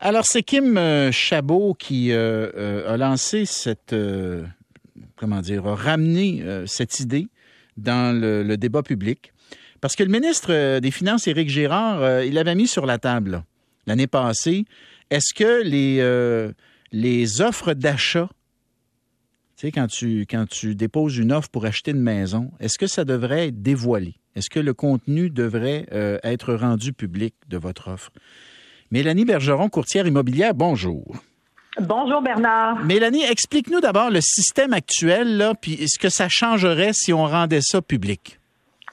Alors, c'est Kim euh, Chabot qui euh, euh, a lancé cette, comment dire, a ramené cette idée dans le, débat public. Parce que le ministre des Finances, Éric Girard, il avait mis sur la table l'année passée, est-ce que les, les offres d'achat, tu sais, quand tu, quand tu déposes une offre pour acheter une maison, est-ce que ça devrait être dévoilé? Est-ce que le contenu devrait être rendu public de votre offre? Mélanie Bergeron, courtière immobilière, bonjour. Bonjour Bernard. Mélanie, explique-nous d'abord le système actuel, là, puis ce que ça changerait si on rendait ça public.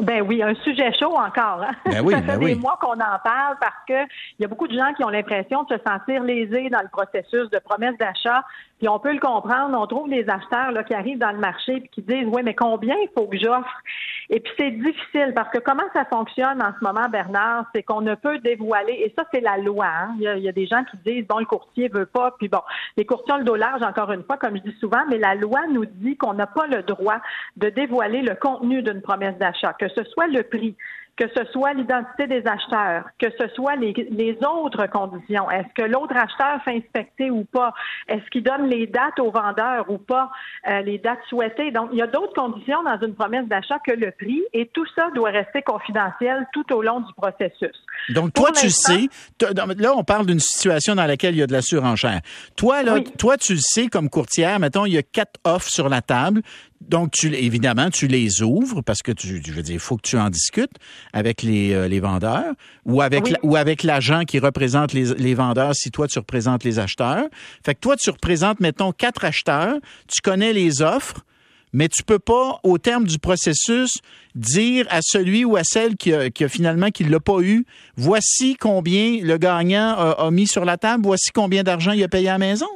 Ben oui, un sujet chaud encore. Hein? Ben oui, ça fait ben des mois qu'on en parle parce que il y a beaucoup de gens qui ont l'impression de se sentir lésés dans le processus de promesse d'achat puis on peut le comprendre, on trouve des acheteurs là, qui arrivent dans le marché et qui disent Oui, mais combien il faut que j'offre? Et puis c'est difficile parce que comment ça fonctionne en ce moment, Bernard, c'est qu'on ne peut dévoiler, et ça, c'est la loi. Hein. Il, y a, des gens qui disent Bon, le courtier veut pas, puis bon, les courtiers ont le dos large, encore une fois, comme je dis souvent, mais la loi nous dit qu'on n'a pas le droit de dévoiler le contenu d'une promesse d'achat, que ce soit le prix, que ce soit l'identité des acheteurs, que ce soit les, les autres conditions. Est-ce que l'autre acheteur fait inspecter ou pas? Est-ce qu'il donne les dates aux vendeurs ou pas, euh, les dates souhaitées? Donc, il y a d'autres conditions dans une promesse d'achat que le prix et tout ça doit rester confidentiel tout au long du processus. Donc, toi, tu sais, là, on parle d'une situation dans laquelle il y a de la surenchère. Toi, là, toi, tu le sais comme courtière, mettons, il y a quatre offres sur la table donc, tu, évidemment, tu les ouvres parce que tu, je veux dire, il faut que tu en discutes avec les, euh, les vendeurs ou avec, ou avec l'agent qui représente les, les, vendeurs si toi, tu représentes les acheteurs. Fait que toi, tu représentes, mettons, quatre acheteurs, tu connais les offres, mais tu peux pas, au terme du processus, dire à celui ou à celle qui a, qui a finalement qui l'a pas eu, voici combien le gagnant a, a mis sur la table, voici combien d'argent il a payé à la maison.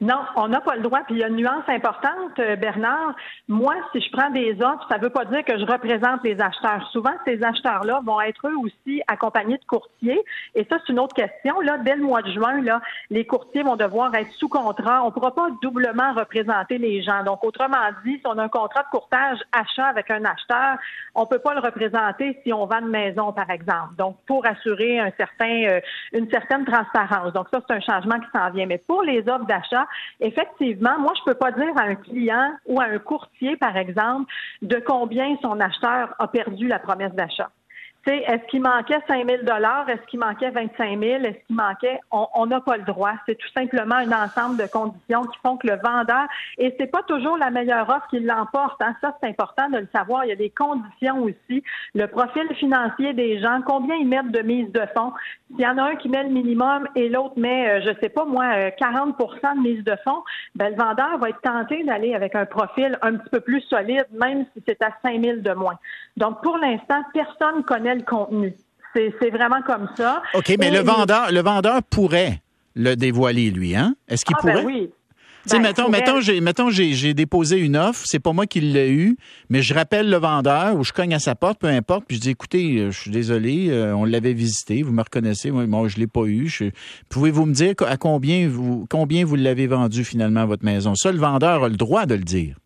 Non, on n'a pas le droit. Puis il y a une nuance importante, euh, Bernard. Moi, si je prends des offres, ça ne veut pas dire que je représente les acheteurs. Souvent, ces acheteurs-là vont être eux aussi accompagnés de courtiers. Et ça, c'est une autre question. Là, dès le mois de juin, là, les courtiers vont devoir être sous contrat. On ne pourra pas doublement représenter les gens. Donc, autrement dit, si on a un contrat de courtage achat avec un acheteur, on ne peut pas le représenter si on vend une maison, par exemple. Donc, pour assurer un certain, euh, une certaine transparence. Donc, ça, c'est un changement qui s'en vient. Mais pour les offres d'achat, effectivement, moi, je peux pas dire à un client ou à un courtier, par exemple, de combien son acheteur a perdu la promesse d'achat est-ce qu'il manquait 5 000 Est-ce qu'il manquait 25 000 Est-ce qu'il manquait? On n'a pas le droit. C'est tout simplement un ensemble de conditions qui font que le vendeur et c'est pas toujours la meilleure offre qui l'emporte. Hein. Ça, c'est important de le savoir. Il y a des conditions aussi. Le profil financier des gens, combien ils mettent de mise de fonds? S'il y en a un qui met le minimum et l'autre met, euh, je sais pas moi, 40% euh, de mise de fonds, ben, le vendeur va être tenté d'aller avec un profil un petit peu plus solide, même si c'est à 5 000 de moins. Donc, pour l'instant, personne connaît le contenu. C'est vraiment comme ça. OK, mais le vendeur, le vendeur pourrait le dévoiler, lui, hein? Est-ce qu'il ah, ben pourrait? oui. Tu sais, ben, mettons, mettons, j'ai, mettons, j'ai, déposé une offre, c'est pas moi qui l'ai eu, mais je rappelle le vendeur ou je cogne à sa porte, peu importe, puis je dis, écoutez, euh, je suis désolé, euh, on l'avait visité, vous me reconnaissez, moi, moi je l'ai pas eu. Pouvez-vous me dire à combien vous, combien vous l'avez vendu finalement votre maison? Ça, le vendeur a le droit de le dire.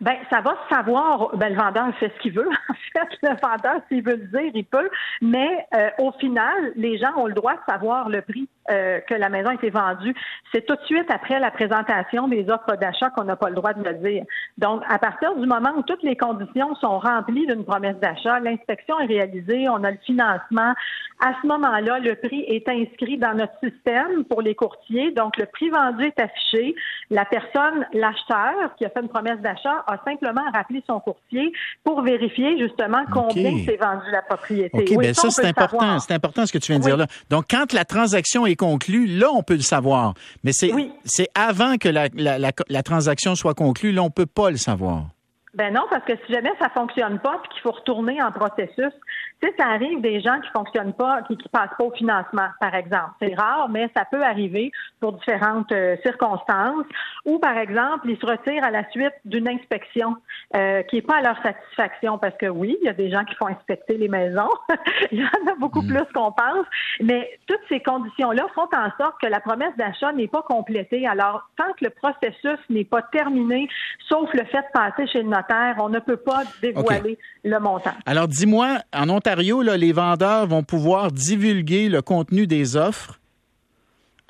Ben, ça va savoir. Ben, le vendeur fait ce qu'il veut. En fait, le vendeur, s'il veut le dire, il peut. Mais euh, au final, les gens ont le droit de savoir le prix euh, que la maison a été vendue. C'est tout de suite après la présentation des offres d'achat qu'on n'a pas le droit de le dire. Donc, à partir du moment où toutes les conditions sont remplies d'une promesse d'achat, l'inspection est réalisée, on a le financement. À ce moment-là, le prix est inscrit dans notre système pour les courtiers. Donc, le prix vendu est affiché. La personne, l'acheteur qui a fait une promesse d'achat, a simplement rappelé son courtier pour vérifier justement combien s'est vendu la propriété. OK, bien ça, c'est important. C'est important ce que tu viens de dire là. Donc, quand la transaction est là, on peut le savoir. Mais c'est c'est avant que la, la, la, transaction soit conclue, là, on peut pas le savoir. Ben non, parce que si jamais ça fonctionne pas puis qu'il faut retourner en processus, tu sais, ça arrive des gens qui fonctionnent pas, qui, qui passent pas au financement, par exemple. C'est rare, mais ça peut arriver pour différentes euh, circonstances. Ou, par exemple, ils se retirent à la suite d'une inspection euh, qui est pas à leur satisfaction, parce que oui, il y a des gens qui font inspecter les maisons. il y en a beaucoup mm. plus qu'on pense. Mais toutes ces conditions-là font en sorte que la promesse d'achat n'est pas complétée. Alors, tant que le processus n'est pas terminé, sauf le fait de passer chez le notaire, on ne peut pas dévoiler le montant. Alors, dis-moi, en Ontario, les vendeurs vont pouvoir divulguer le contenu des offres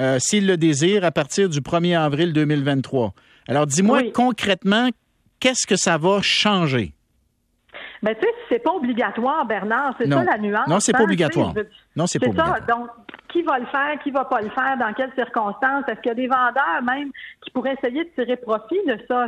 euh, s'il le désire, à partir du 1er avril 2023. Alors, dis-moi concrètement, qu'est-ce que ça va changer? Ben, tu sais, c'est pas obligatoire, Bernard. C'est ça la nuance. Non, c'est pas hein, obligatoire. Non, c'est pas obligatoire. Ça. Donc, qui va le faire, qui va pas le faire, dans quelles circonstances? Est-ce qu'il y a des vendeurs même qui pourraient essayer de tirer profit de ça?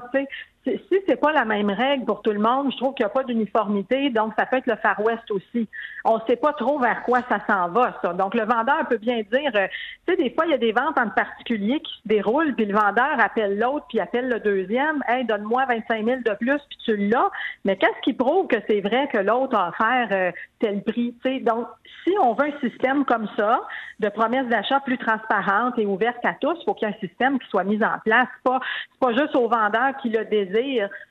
Si c'est pas la même règle pour tout le monde, je trouve qu'il n'y a pas d'uniformité, donc ça peut être le Far West aussi. On ne sait pas trop vers quoi ça s'en va, ça. Donc le vendeur peut bien dire, euh, tu sais, des fois il y a des ventes en particulier qui se déroulent, puis le vendeur appelle l'autre, puis appelle le deuxième, hey, donne-moi 25 000 de plus, puis tu l'as. Mais qu'est-ce qui prouve que c'est vrai que l'autre a offert euh, tel prix, tu sais? Donc si on veut un système comme ça, de promesses d'achat plus transparentes et ouvertes à tous, il faut qu'il y ait un système qui soit mis en place. Pas, pas juste au vendeur qui le désire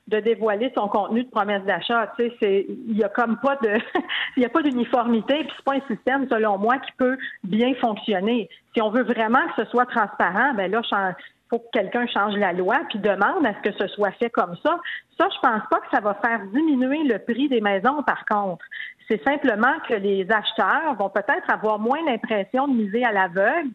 de dévoiler son contenu de promesse d'achat. Tu sais, il y a comme pas de, il y a pas d'uniformité, puis c'est pas un système, selon moi, qui peut bien fonctionner. Si on veut vraiment que ce soit transparent, ben là, faut que quelqu'un change la loi puis demande à ce que ce soit fait comme ça. Ça, je pense pas que ça va faire diminuer le prix des maisons, par contre. C'est simplement que les acheteurs vont peut-être avoir moins l'impression de miser à l'aveugle,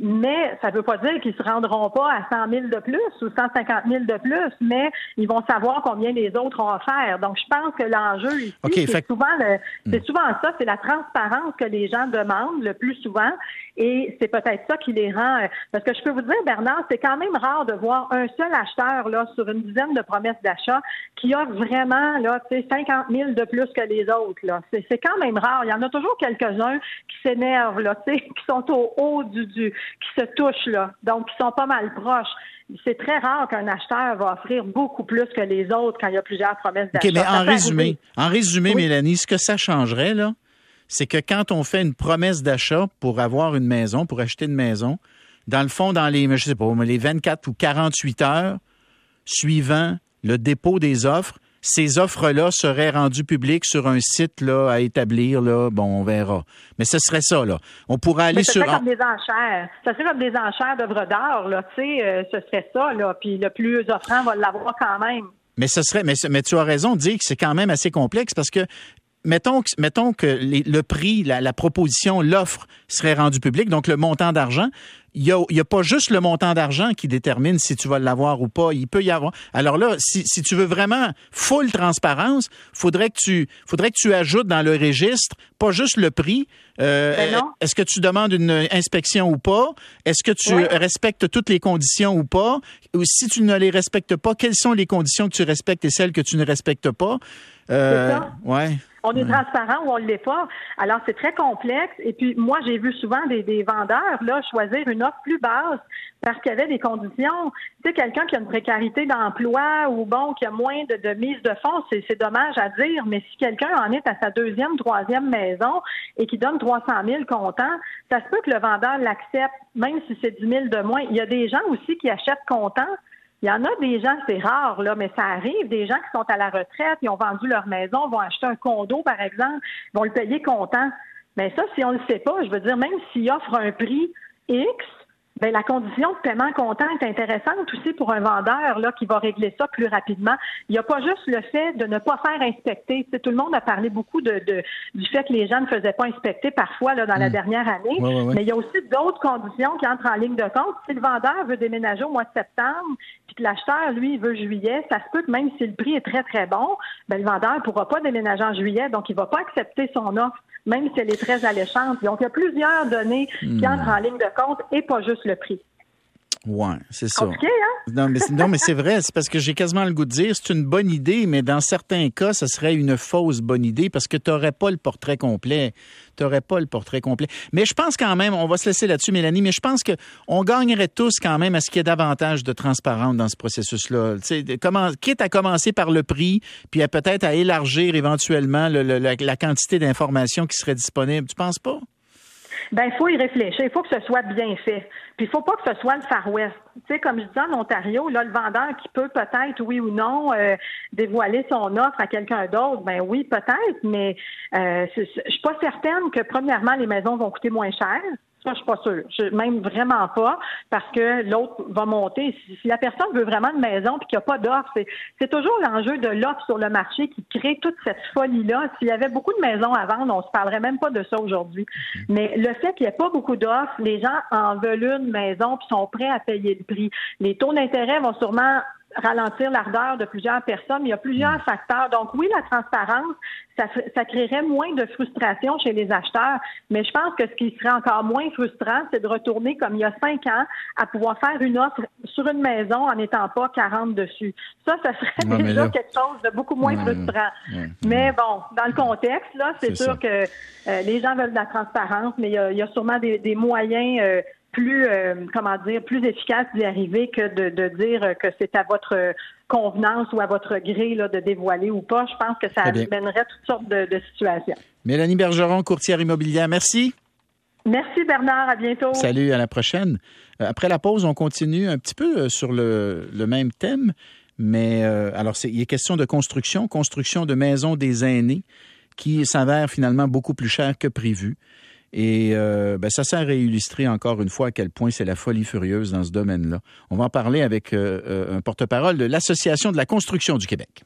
mais ça ne veut pas dire qu'ils se rendront pas à 100 000 de plus ou 150 000 de plus, mais ils vont savoir combien les autres ont offert. Donc, je pense que l'enjeu ici, c'est souvent, hmm. c'est souvent ça, c'est la transparence que les gens demandent le plus souvent, et c'est peut-être ça qui les rend. Euh, parce que je peux vous dire, Bernard, c'est quand même rare de voir un seul acheteur là sur une dizaine de promesses d'achat qui a vraiment là, 50 000 de plus que les autres. Là, c'est, quand même rare. Il y en a toujours quelques-uns qui s'énervent là, qui sont au haut du, du qui se touchent, là, donc qui sont pas mal proches. C'est très rare qu'un acheteur va offrir beaucoup plus que les autres quand il y a plusieurs promesses d'achat. OK, mais en résumé, en résumé, Mélanie, ce que ça changerait, là, c'est que quand on fait une promesse d'achat pour avoir une maison, pour acheter une maison, dans le fond, dans les, je sais pas, les 24 ou 48 heures suivant le dépôt des offres, ces offres-là seraient rendues publiques sur un site là, à établir. Là, bon, on verra. Mais ce serait ça. Là. On pourrait aller sur... Serait comme des enchères. Ça serait comme des enchères d'œuvres d'art. Là, tu sais, euh, ce serait ça. Là, puis le plus offrant va l'avoir quand même. Mais ce serait, mais, mais tu as raison de dire que c'est quand même assez complexe parce que mettons, mettons que le prix, la, proposition, l'offre serait rendue publique, donc le montant d'argent. Il n'y a, a, pas juste le montant d'argent qui détermine si tu vas l'avoir ou pas. Il peut y avoir. Alors là, si, si tu veux vraiment full transparence, faudrait que tu faudrait que tu ajoutes dans le registre pas juste le prix. Euh, ben Est-ce que tu demandes une inspection ou pas? Est-ce que tu respectes toutes les conditions ou pas? Ou si tu ne les respectes pas, quelles sont les conditions que tu respectes et celles que tu ne respectes pas? Euh, Ouais. On est transparent ou on ne l'est pas. Alors, c'est très complexe. Et puis, moi, j'ai vu souvent des, des, vendeurs là choisir une offre plus basse parce qu'il y avait des conditions. Tu sais, quelqu'un qui a une précarité d'emploi ou, bon, qui a moins de, de mise de fonds, c'est dommage à dire, mais si quelqu'un en est à sa deuxième, troisième maison et qui donne 300 000 comptant, ça se peut que le vendeur l'accepte, même si c'est 10 000 de moins. Il y a des gens aussi qui achètent comptant il y en a des gens, c'est rare, là, mais ça arrive, des gens qui sont à la retraite, ils ont vendu leur maison, vont acheter un condo, par exemple, vont le payer comptant. Mais ça, si on ne le sait pas, je veux dire, même s'ils offrent un prix X, ben, la condition de paiement comptant est intéressante aussi pour un vendeur là, qui va régler ça plus rapidement. Il n'y a pas juste le fait de ne pas faire inspecter. tout le monde a parlé beaucoup de, du fait que les gens ne faisaient pas inspecter parfois là, dans la mm. dernière année. Mais il y a aussi d'autres conditions qui entrent en ligne de compte. Si le vendeur veut déménager au mois de septembre, puis que l'acheteur, lui, veut juillet, ça se peut que même si le prix est très, très bon, ben, le vendeur ne pourra pas déménager en juillet, donc il ne va pas accepter son offre même si elle est très alléchante. Donc, il y a plusieurs données qui hmm. entrent en ligne de compte et pas juste le prix. Oui, c'est ça. Hein? Non, mais, non, mais c'est vrai, c'est parce que j'ai quasiment le goût de dire, c'est une bonne idée, mais dans certains cas, ce serait une fausse bonne idée parce que tu n'aurais pas le portrait complet. Tu n'aurais pas le portrait complet. Mais je pense quand même, on va se laisser là-dessus, Mélanie, mais je pense qu'on gagnerait tous quand même à ce qu'il y ait davantage de transparence dans ce processus-là. Quitte à commencer par le prix, puis à peut-être à élargir éventuellement la, la quantité d'informations qui seraient disponibles. Tu penses pas? Ben, il faut y réfléchir. Il faut que ce soit bien fait. Puis il faut pas que ce soit le Far West. Tu sais, comme je disais en Ontario, là, le vendeur qui peut peut-être, oui ou non, euh, dévoiler son offre à quelqu'un d'autre, ben oui, peut-être, mais euh, je suis pas certaine que premièrement les maisons vont coûter moins cher. Ça, je suis pas sûre. Je, même vraiment pas, parce que l'autre va monter. Si, la personne veut vraiment une maison puis qu'il n'y a pas d'offre, c'est toujours l'enjeu de l'offre sur le marché qui crée toute cette folie-là. S'il y avait beaucoup de maisons à vendre, on se parlerait même pas de ça aujourd'hui. Mm-hmm. Mais le fait qu'il n'y ait pas beaucoup d'offres, les gens en veulent une maison puis sont prêts à payer le prix. Les taux d'intérêt vont sûrement ralentir l'ardeur de plusieurs personnes. Il y a plusieurs mm. facteurs. Donc oui, la transparence, ça, ça, créerait moins de frustration chez les acheteurs. Mais je pense que ce qui serait encore moins frustrant, c'est de retourner comme il y a cinq ans à pouvoir faire une offre sur une maison en n'étant pas 40 dessus. Ça, ça serait déjà quelque chose de beaucoup moins frustrant. mais bon, dans le contexte, là, c'est sûr que euh, les gens veulent de la transparence, mais il y a, sûrement des, moyens euh, plus, euh, comment dire, plus efficace d'y arriver que de, dire que c'est à votre convenance ou à votre gré là, de dévoiler ou pas. Je pense que ça amènerait toutes sortes de, situations. Mélanie Bergeron, courtière immobilière, merci. Merci Bernard, à bientôt. Salut, à la prochaine. Euh, après la pause, on continue un petit peu euh, sur le, même thème, mais alors il est question de construction, construction de maisons des aînés qui s'avère finalement beaucoup plus cher que prévu. Et euh, ben, ça sert à illustrer encore une fois à quel point c'est la folie furieuse dans ce domaine-là. On va en parler avec euh, euh, un porte-parole de l'Association de la construction du Québec.